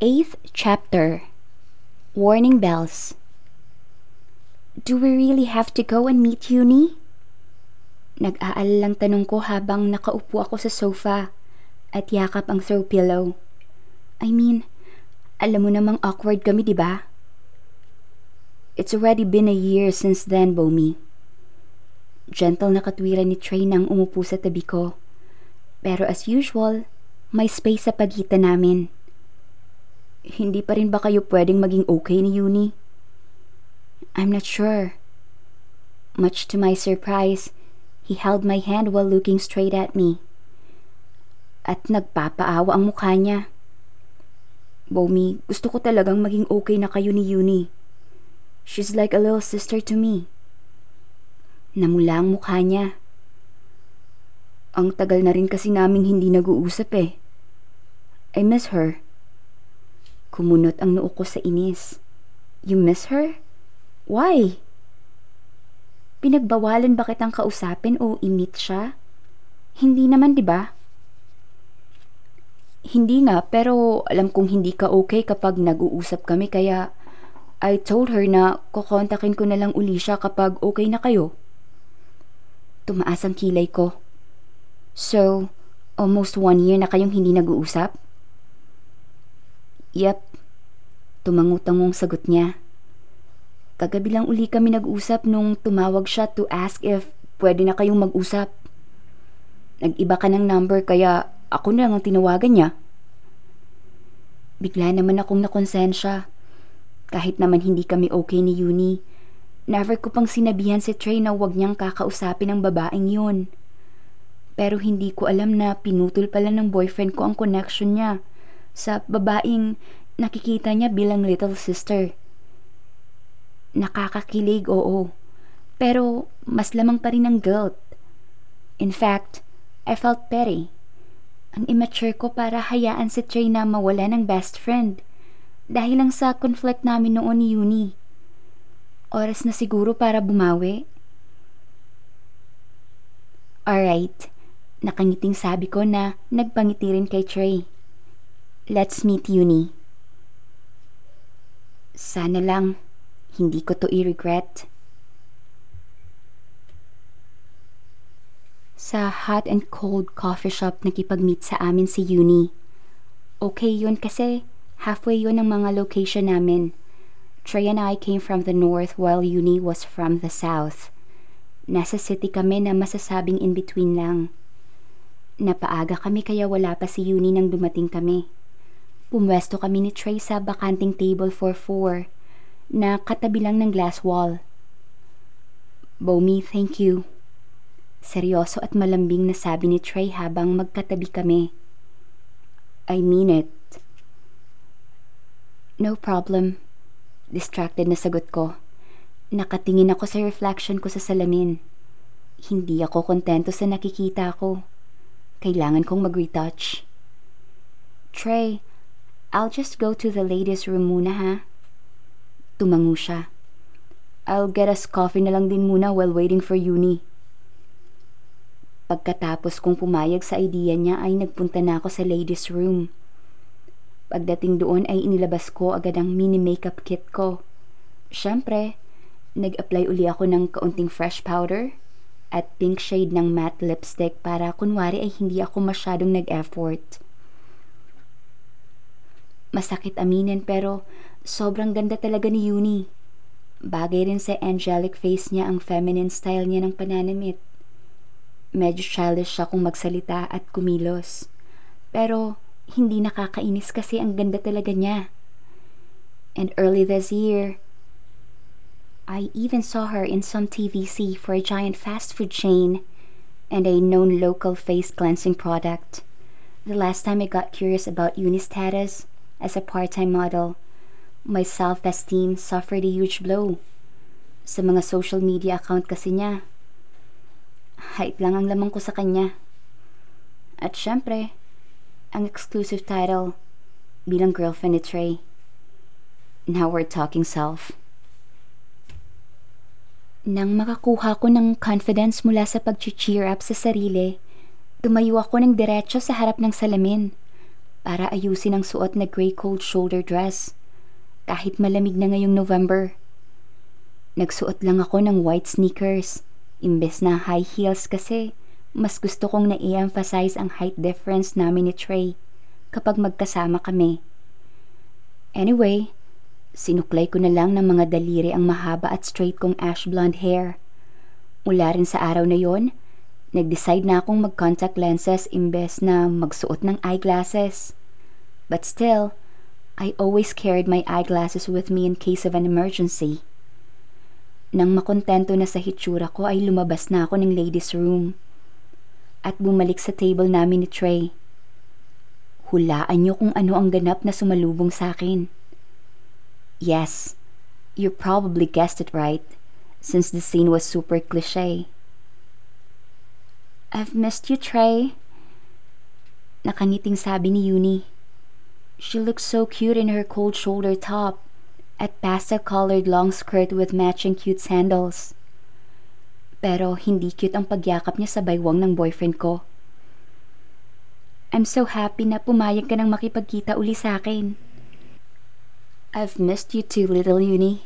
Eighth chapter Warning Bells Do we really have to go and meet Uni? Nag-aalalang tanong ko habang nakaupo ako sa sofa at yakap ang throw pillow. I mean, alam mo namang awkward kami, di ba? It's already been a year since then, Bomi. Gentle na katwiran ni Trey nang umupo sa tabi ko. Pero as usual, may space sa pagitan namin. Hindi pa rin ba kayo pwedeng maging okay ni Uni? I'm not sure. Much to my surprise, he held my hand while looking straight at me. At nagpapaawa ang mukha niya. Bomi, gusto ko talagang maging okay na kayo ni Uni. She's like a little sister to me. Namula ang mukha niya. Ang tagal na rin kasi naming hindi nag-uusap eh. I miss her. Kumunot ang noo ko sa inis. You miss her? Why? Pinagbawalan ba kitang kausapin o i-meet siya? Hindi naman, di ba? Hindi nga, pero alam kong hindi ka okay kapag nag-uusap kami kaya I told her na kukontakin ko na lang uli siya kapag okay na kayo. Tumaas ang kilay ko. So, almost one year na kayong hindi nag-uusap? Yep. Tumangutangong sagot niya. Kagabi lang uli kami nag-usap nung tumawag siya to ask if pwede na kayong mag-usap. Nag-iba ka ng number kaya ako na lang ang tinawagan niya. Bigla naman akong nakonsensya. Kahit naman hindi kami okay ni Uni, never ko pang sinabihan si Trey na huwag niyang kakausapin ang babaeng yun. Pero hindi ko alam na pinutol pala ng boyfriend ko ang connection niya sa babaeng nakikita niya bilang little sister. Nakakakilig, oo. Pero mas lamang pa rin ang guilt. In fact, I felt petty. Ang immature ko para hayaan si Trey na mawala ng best friend. Dahil lang sa conflict namin noon ni Uni. Oras na siguro para bumawi. Alright, nakangiting sabi ko na nagpangiti rin kay Trey. Let's meet Uni. Sana lang, hindi ko to i-regret. Sa hot and cold coffee shop nakipag-meet sa amin si Uni. Okay yun kasi halfway yun ang mga location namin. Trey and I came from the north while Uni was from the south. Nasa city kami na masasabing in between lang. Napaaga kami kaya wala pa si Uni nang dumating kami. Pumwesto kami ni Trey sa bakanting table for four na katabi lang ng glass wall. Bomi, thank you. Seryoso at malambing na sabi ni Trey habang magkatabi kami. I mean it. No problem. Distracted na sagot ko. Nakatingin ako sa reflection ko sa salamin. Hindi ako kontento sa nakikita ko. Kailangan kong mag-retouch. Trey, I'll just go to the ladies room muna ha. Tumango siya. I'll get us coffee na lang din muna while waiting for uni. Pagkatapos kong pumayag sa idea niya ay nagpunta na ako sa ladies room. Pagdating doon ay inilabas ko agad ang mini makeup kit ko. Siyempre, nag-apply uli ako ng kaunting fresh powder at pink shade ng matte lipstick para kunwari ay hindi ako masyadong nag-effort. Masakit aminin pero sobrang ganda talaga ni Uni. Bagay rin sa angelic face niya ang feminine style niya ng pananamit. Medyo childish siya kung magsalita at kumilos. Pero hindi nakakainis kasi ang ganda talaga niya. And early this year, I even saw her in some TVC for a giant fast food chain and a known local face cleansing product. The last time I got curious about Uni's status as a part-time model, my self-esteem suffered a huge blow. Sa mga social media account kasi niya, height lang ang lamang ko sa kanya. At syempre, ang exclusive title bilang girlfriend ni Trey. Now we're talking self. Nang makakuha ko ng confidence mula sa pag-cheer up sa sarili, tumayo ako ng diretso sa harap ng salamin. Para ayusin ang suot na gray cold shoulder dress kahit malamig na ngayong November. Nagsuot lang ako ng white sneakers imbes na high heels kasi mas gusto kong na-emphasize ang height difference namin ni Trey kapag magkasama kami. Anyway, sinuklay ko na lang ng mga daliri ang mahaba at straight kong ash blonde hair. Mula rin sa araw na yon, nag-decide na akong mag-contact lenses imbes na magsuot ng eyeglasses. But still, I always carried my eyeglasses with me in case of an emergency. Nang makontento na sa hitsura ko ay lumabas na ako ng ladies room at bumalik sa table namin ni Trey. Hulaan niyo kung ano ang ganap na sumalubong sa akin. Yes, you probably guessed it right, since the scene was super cliche. I've missed you, Trey. Nakangiting sabi ni Uni. She looks so cute in her cold shoulder top at pastel-colored long skirt with matching cute sandals. Pero hindi cute ang pagyakap niya sa baywang ng boyfriend ko. I'm so happy na pumayag ka nang makipagkita uli sa akin. I've missed you too, little Uni.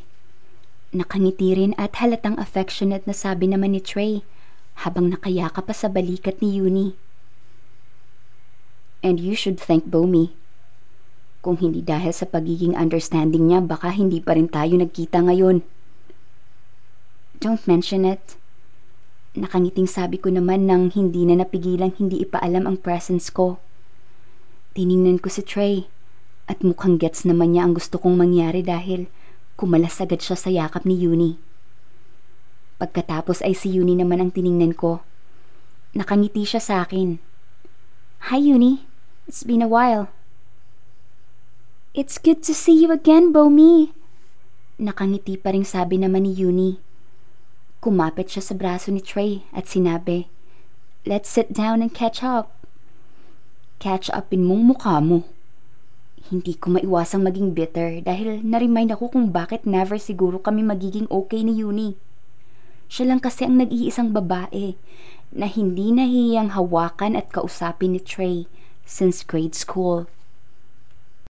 Nakangiti rin at halatang affectionate na sabi naman ni Trey habang nakayaka pa sa balikat ni Uni. And you should thank Bomi. Kung hindi dahil sa pagiging understanding niya, baka hindi pa rin tayo nagkita ngayon. Don't mention it. Nakangiting sabi ko naman nang hindi na napigilang hindi ipaalam ang presence ko. Tiningnan ko si Trey at mukhang gets naman niya ang gusto kong mangyari dahil kumalas agad siya sa yakap ni Uni. Pagkatapos ay si Uni naman ang tiningnan ko. Nakangiti siya sa akin. Hi Uni, it's been a while. It's good to see you again, Bomi. Nakangiti pa rin sabi naman ni Uni. Kumapit siya sa braso ni Trey at sinabi, Let's sit down and catch up. Catch upin mong mukha mo. Hindi ko maiwasang maging bitter dahil na-remind ako kung bakit never siguro kami magiging okay ni Uni. Siya lang kasi ang nag-iisang babae na hindi nahiyang hawakan at kausapin ni Trey since grade school.